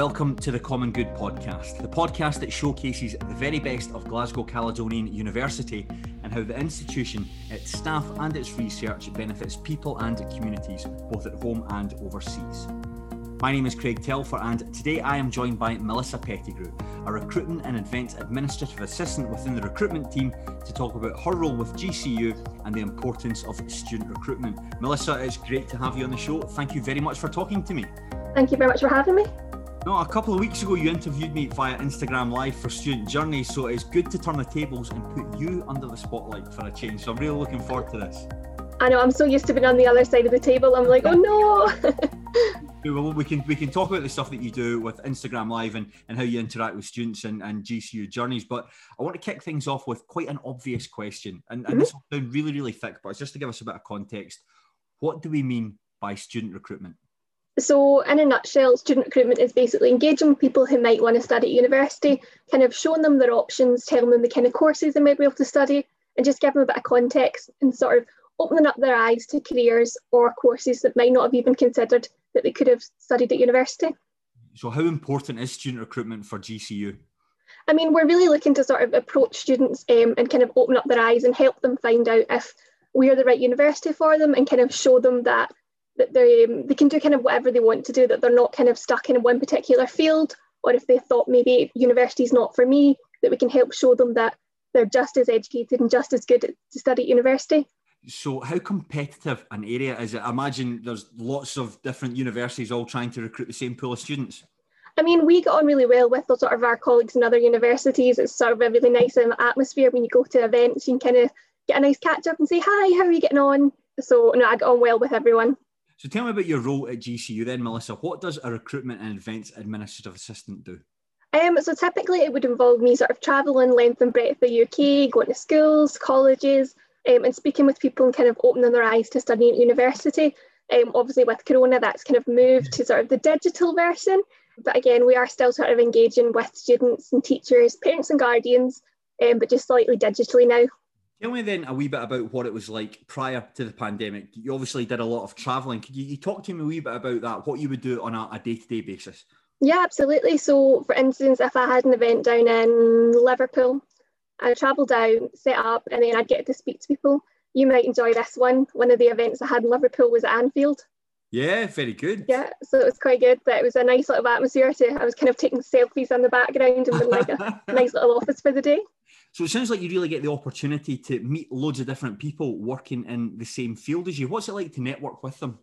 welcome to the Common Good podcast, the podcast that showcases the very best of Glasgow Caledonian University and how the institution, its staff, and its research benefits people and communities both at home and overseas. My name is Craig Telfer, and today I am joined by Melissa Pettigrew, a recruitment and events administrative assistant within the recruitment team, to talk about her role with GCU and the importance of student recruitment. Melissa, it's great to have you on the show. Thank you very much for talking to me. Thank you very much for having me. No, a couple of weeks ago you interviewed me via Instagram Live for Student Journey, so it's good to turn the tables and put you under the spotlight for a change. So I'm really looking forward to this. I know I'm so used to being on the other side of the table. I'm like, oh no. well, we can we can talk about the stuff that you do with Instagram Live and, and how you interact with students and, and GCU journeys. But I want to kick things off with quite an obvious question, and, and mm-hmm. this will sound really really thick, but it's just to give us a bit of context. What do we mean by student recruitment? So, in a nutshell, student recruitment is basically engaging with people who might want to study at university, kind of showing them their options, telling them the kind of courses they might be able to study, and just giving them a bit of context and sort of opening up their eyes to careers or courses that might not have even considered that they could have studied at university. So, how important is student recruitment for GCU? I mean, we're really looking to sort of approach students um, and kind of open up their eyes and help them find out if we are the right university for them and kind of show them that that they they can do kind of whatever they want to do, that they're not kind of stuck in one particular field, or if they thought maybe university is not for me, that we can help show them that they're just as educated and just as good to study at university. So, how competitive an area is it? I imagine there's lots of different universities all trying to recruit the same pool of students. I mean, we get on really well with sort of our colleagues in other universities. It's sort of a really nice um, atmosphere when you go to events. You can kind of get a nice catch up and say, "Hi, how are you getting on?" So, no, I get on well with everyone. So, tell me about your role at GCU then, Melissa. What does a recruitment and events administrative assistant do? Um, so typically it would involve me sort of travelling length and breadth of the UK, going to schools, colleges, um, and speaking with people and kind of opening their eyes to studying at university. Um, obviously, with Corona, that's kind of moved to sort of the digital version. But again, we are still sort of engaging with students and teachers, parents and guardians, um, but just slightly digitally now. Tell me then a wee bit about what it was like prior to the pandemic. You obviously did a lot of travelling. Could you, you, talk to me a wee bit about that, what you would do on a day to day basis? Yeah, absolutely. So, for instance, if I had an event down in Liverpool, I'd travel down, set up, and then I'd get to speak to people. You might enjoy this one. One of the events I had in Liverpool was at Anfield. Yeah, very good. Yeah, so it was quite good. That it was a nice little atmosphere to. I was kind of taking selfies in the background and like a nice little office for the day. So it sounds like you really get the opportunity to meet loads of different people working in the same field as you. What's it like to network with them?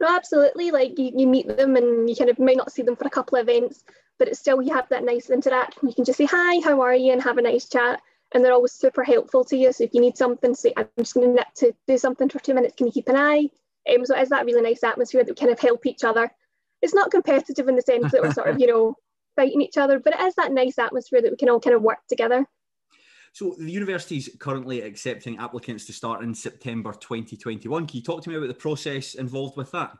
No, absolutely. Like you, you meet them and you kind of might not see them for a couple of events, but it's still you have that nice interaction. You can just say hi, how are you, and have a nice chat and they're always super helpful to you. So if you need something, say I'm just going to do something for two minutes, can you keep an eye? Um, so it is that really nice atmosphere that we kind of help each other. It's not competitive in the sense that we're sort of, you know, fighting each other, but it is that nice atmosphere that we can all kind of work together. So the university is currently accepting applicants to start in September 2021. Can you talk to me about the process involved with that?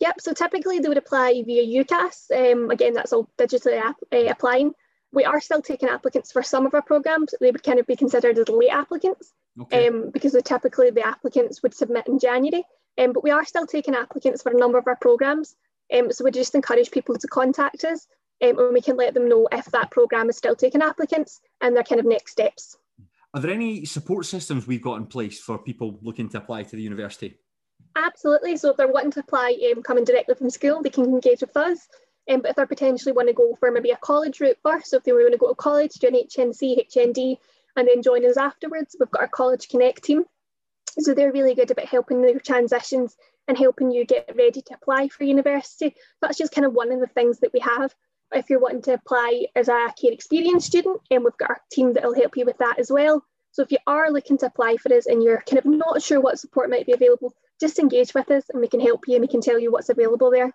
Yep, so typically they would apply via UCAS. Um, again, that's all digitally uh, applying we are still taking applicants for some of our programs. They would kind of be considered as late applicants okay. um, because typically the applicants would submit in January. Um, but we are still taking applicants for a number of our programs. Um, so we just encourage people to contact us um, and we can let them know if that program is still taking applicants and their kind of next steps. Are there any support systems we've got in place for people looking to apply to the university? Absolutely. So if they're wanting to apply um, coming directly from school, they can engage with us. Um, but if they're potentially want to go for maybe a college route first, so if they want to go to college, do an HNC, HND, and then join us afterwards, we've got our College Connect team. So they're really good about helping their transitions and helping you get ready to apply for university. That's just kind of one of the things that we have. If you're wanting to apply as a care experience student, and um, we've got our team that will help you with that as well. So if you are looking to apply for us and you're kind of not sure what support might be available, just engage with us and we can help you and we can tell you what's available there.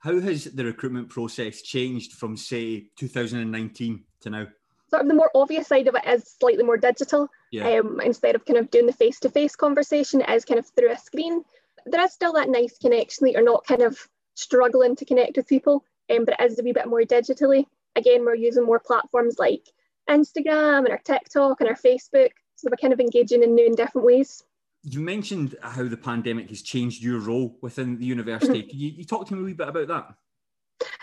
How has the recruitment process changed from, say, 2019 to now? Sort of the more obvious side of it is slightly more digital. Yeah. Um, instead of kind of doing the face to face conversation, it is kind of through a screen. There is still that nice connection that you're not kind of struggling to connect with people, um, but it is a wee bit more digitally. Again, we're using more platforms like Instagram and our TikTok and our Facebook. So we're kind of engaging in new and different ways you mentioned how the pandemic has changed your role within the university. Mm-hmm. Can you, you, talk to me a wee bit about that?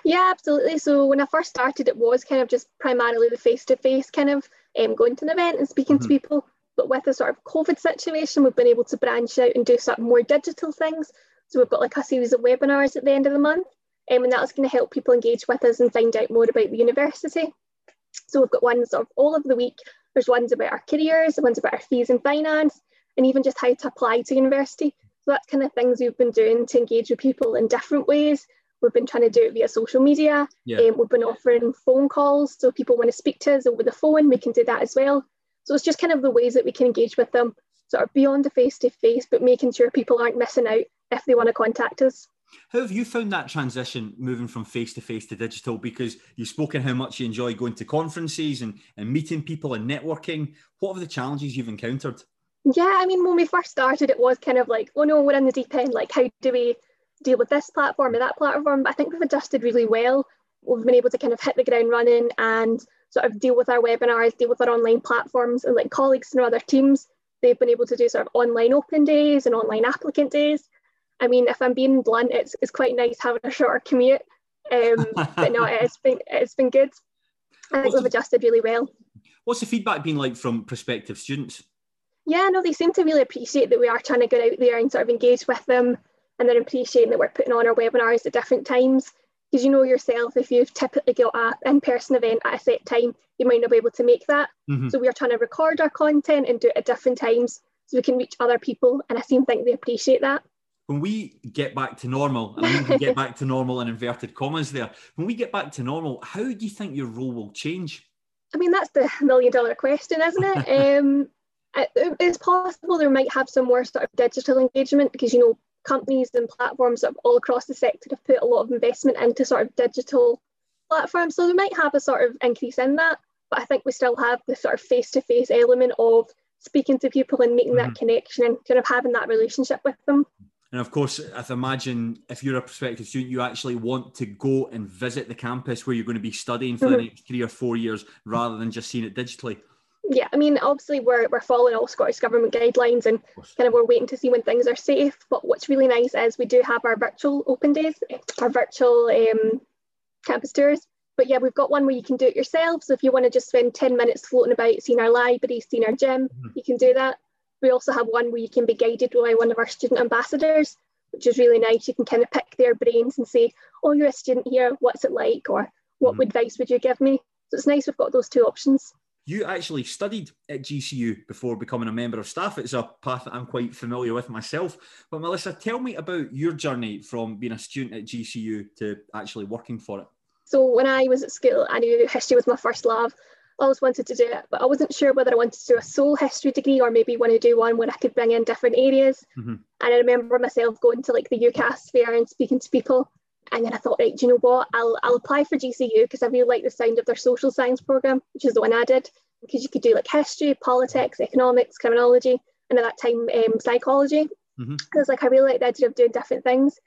Yeah, absolutely. So when I first started, it was kind of just primarily the face to face kind of um, going to an event and speaking mm-hmm. to people. But with the sort of COVID situation, we've been able to branch out and do sort of more digital things. So we've got like a series of webinars at the end of the month, um, and that's going to help people engage with us and find out more about the university. So we've got ones of all of the week. There's ones about our careers, ones about our fees and finance, and even just how to apply to university. So that's kind of things we've been doing to engage with people in different ways. We've been trying to do it via social media. Yeah. Um, we've been offering phone calls, so people want to speak to us over the phone, we can do that as well. So it's just kind of the ways that we can engage with them, sort of beyond the face to face, but making sure people aren't missing out if they want to contact us. How have you found that transition moving from face to face to digital? Because you've spoken how much you enjoy going to conferences and, and meeting people and networking. What are the challenges you've encountered? Yeah, I mean, when we first started, it was kind of like, oh no, we're in the deep end. Like, how do we deal with this platform or that platform? But I think we've adjusted really well. We've been able to kind of hit the ground running and sort of deal with our webinars, deal with our online platforms, and like colleagues in other teams, they've been able to do sort of online open days and online applicant days. I mean, if I'm being blunt, it's, it's quite nice having a shorter commute. Um, but no, it's been it's been good. I think what's we've adjusted really well. What's the feedback been like from prospective students? Yeah, no, they seem to really appreciate that we are trying to get out there and sort of engage with them, and they're appreciating that we're putting on our webinars at different times. Because you know yourself, if you've typically got a in-person event at a set time, you might not be able to make that. Mm-hmm. So we are trying to record our content and do it at different times so we can reach other people, and I seem to think they appreciate that when we get back to normal, and I mean get back to normal in inverted commas there, when we get back to normal, how do you think your role will change? I mean, that's the million dollar question, isn't it? um, it's possible there might have some more sort of digital engagement because, you know, companies and platforms all across the sector have put a lot of investment into sort of digital platforms. So they might have a sort of increase in that. But I think we still have the sort of face to face element of speaking to people and making mm-hmm. that connection and kind of having that relationship with them. And of course, I imagine if you're a prospective student, you actually want to go and visit the campus where you're going to be studying for mm-hmm. the next three or four years rather than just seeing it digitally. Yeah, I mean, obviously, we're, we're following all Scottish Government guidelines and kind of we're waiting to see when things are safe. But what's really nice is we do have our virtual open days, our virtual um, campus tours. But yeah, we've got one where you can do it yourself. So if you want to just spend 10 minutes floating about, seeing our library, seeing our gym, mm-hmm. you can do that. We also have one where you can be guided by one of our student ambassadors, which is really nice. You can kind of pick their brains and say, oh, you're a student here, what's it like? Or what mm-hmm. advice would you give me? So it's nice we've got those two options. You actually studied at GCU before becoming a member of staff. It's a path that I'm quite familiar with myself. But Melissa, tell me about your journey from being a student at GCU to actually working for it. So when I was at school, I knew history was my first love always wanted to do it, but I wasn't sure whether I wanted to do a sole history degree or maybe want to do one where I could bring in different areas. Mm-hmm. And I remember myself going to like the UCAS fair and speaking to people. And then I thought, right, do you know what? I'll, I'll apply for GCU because I really like the sound of their social science program, which is the one I did, because you could do like history, politics, economics, criminology, and at that time, um, psychology. Because mm-hmm. like I really like the idea of doing different things.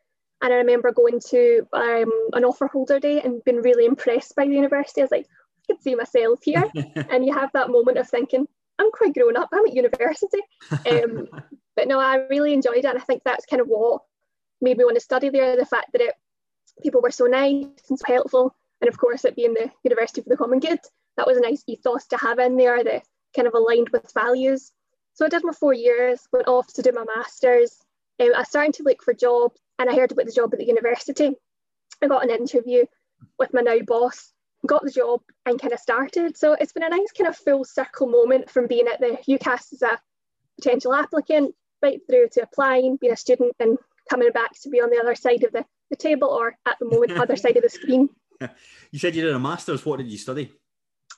And I remember going to um, an offer holder day and being really impressed by the university. I was like, could see myself here. and you have that moment of thinking, I'm quite grown up, I'm at university. Um, but no, I really enjoyed it. And I think that's kind of what made me want to study there the fact that it, people were so nice and so helpful. And of course, it being the University for the Common Good, that was a nice ethos to have in there that kind of aligned with values. So I did my four years, went off to do my master's. Um, I started to look for jobs and I heard about the job at the university. I got an interview with my now boss got the job and kind of started. So it's been a nice kind of full circle moment from being at the UCAS as a potential applicant, right through to applying, being a student, and coming back to be on the other side of the, the table or at the moment, other side of the screen. You said you did a master's. What did you study?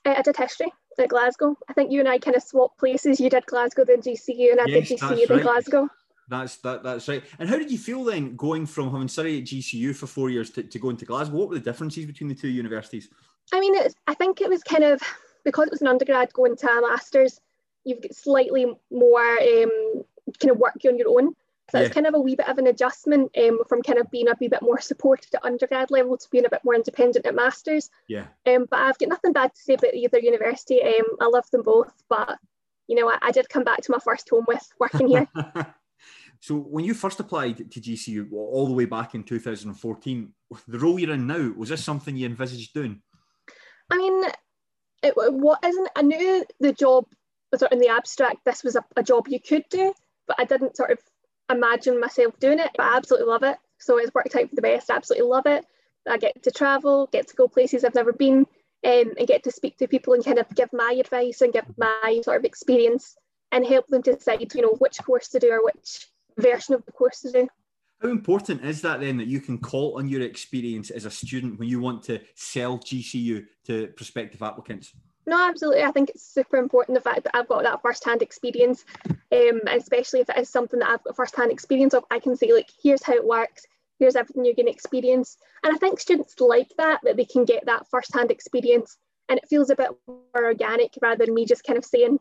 Uh, I did history at Glasgow. I think you and I kind of swapped places. You did Glasgow, then GCU, and I yes, did GCU, then right. Glasgow. That's that. That's right. And how did you feel then going from having studied at GCU for four years to, to going to Glasgow? What were the differences between the two universities? I mean, it's, I think it was kind of because it was an undergrad going to a master's. You've got slightly more um, kind of work on your own. So yeah. it's kind of a wee bit of an adjustment um, from kind of being a wee bit more supported at undergrad level to being a bit more independent at masters. Yeah. Um, but I've got nothing bad to say about either university. Um, I love them both, but you know, I, I did come back to my first home with working here. So when you first applied to GCU all the way back in 2014, the role you're in now, was this something you envisaged doing? I mean, it what isn't I knew the job sort of in the abstract this was a, a job you could do, but I didn't sort of imagine myself doing it. But I absolutely love it. So it's worked out for the best. I absolutely love it. I get to travel, get to go places I've never been, um, and get to speak to people and kind of give my advice and give my sort of experience and help them decide, you know, which course to do or which version of the course to do. How important is that then that you can call on your experience as a student when you want to sell GCU to prospective applicants? No, absolutely. I think it's super important the fact that I've got that first-hand experience, um, especially if it is something that I've got first-hand experience of. I can say like, here's how it works. Here's everything you're going to experience. And I think students like that that they can get that first-hand experience, and it feels a bit more organic rather than me just kind of saying,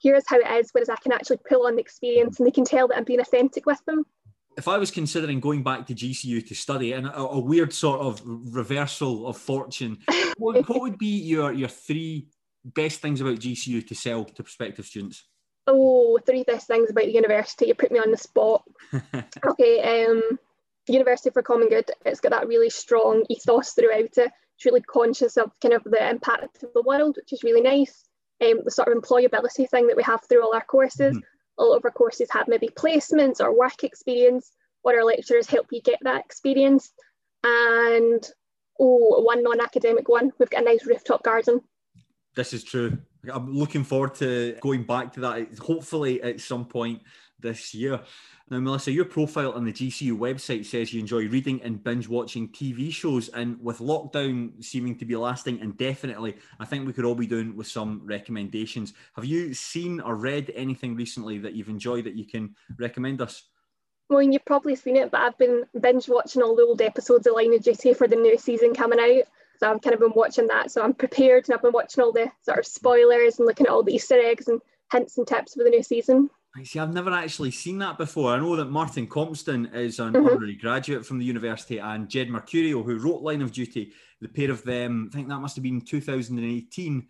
here's how it is. Whereas I can actually pull on the experience, and they can tell that I'm being authentic with them if I was considering going back to GCU to study and a, a weird sort of reversal of fortune, what, what, would be your, your three best things about GCU to sell to prospective students? Oh, three best things about the university. You put me on the spot. okay, um, University for Common Good. It's got that really strong ethos throughout it. It's really conscious of kind of the impact of the world, which is really nice. Um, the sort of employability thing that we have through all our courses. Mm-hmm a lot of our courses have maybe placements or work experience, where our lecturers help you get that experience. And oh, one non-academic one, we've got a nice rooftop garden. This is true. I'm looking forward to going back to that, hopefully at some point this year. Now, Melissa, your profile on the GCU website says you enjoy reading and binge watching TV shows, and with lockdown seeming to be lasting indefinitely, I think we could all be doing with some recommendations. Have you seen or read anything recently that you've enjoyed that you can recommend us? Well, you've probably seen it, but I've been binge watching all the old episodes of Line of Duty for the new season coming out. So I've kind of been watching that. So I'm prepared and I've been watching all the sort of spoilers and looking at all the Easter eggs and hints and tips for the new season. I see. I've never actually seen that before. I know that Martin Compston is an mm-hmm. honorary graduate from the university, and Jed Mercurio, who wrote Line of Duty, the pair of them, I think that must have been 2018,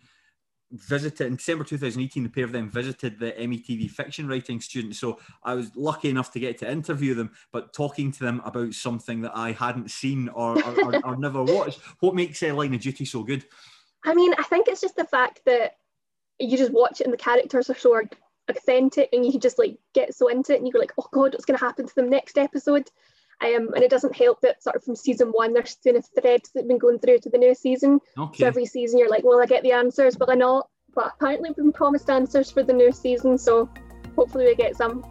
visited in December 2018. The pair of them visited the METV fiction writing students. So I was lucky enough to get to interview them, but talking to them about something that I hadn't seen or, or, or, or never watched. What makes uh, Line of Duty so good? I mean, I think it's just the fact that you just watch it and the characters are so authentic and you can just like get so into it and you go like oh god what's going to happen to them next episode um, and it doesn't help that sort of from season one there's been a threads that have been going through to the new season okay. so every season you're like well I get the answers will I not but apparently we've been promised answers for the new season so hopefully we get some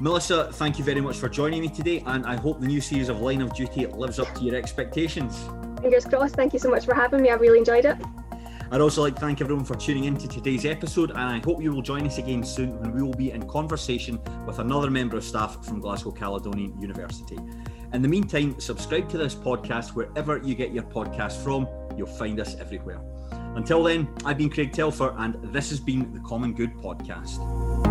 Melissa, thank you very much for joining me today, and I hope the new series of Line of Duty lives up to your expectations. Fingers crossed. Thank you so much for having me. I really enjoyed it. I'd also like to thank everyone for tuning in to today's episode, and I hope you will join us again soon when we will be in conversation with another member of staff from Glasgow Caledonian University. In the meantime, subscribe to this podcast wherever you get your podcast from. You'll find us everywhere. Until then, I've been Craig Telfer, and this has been the Common Good Podcast.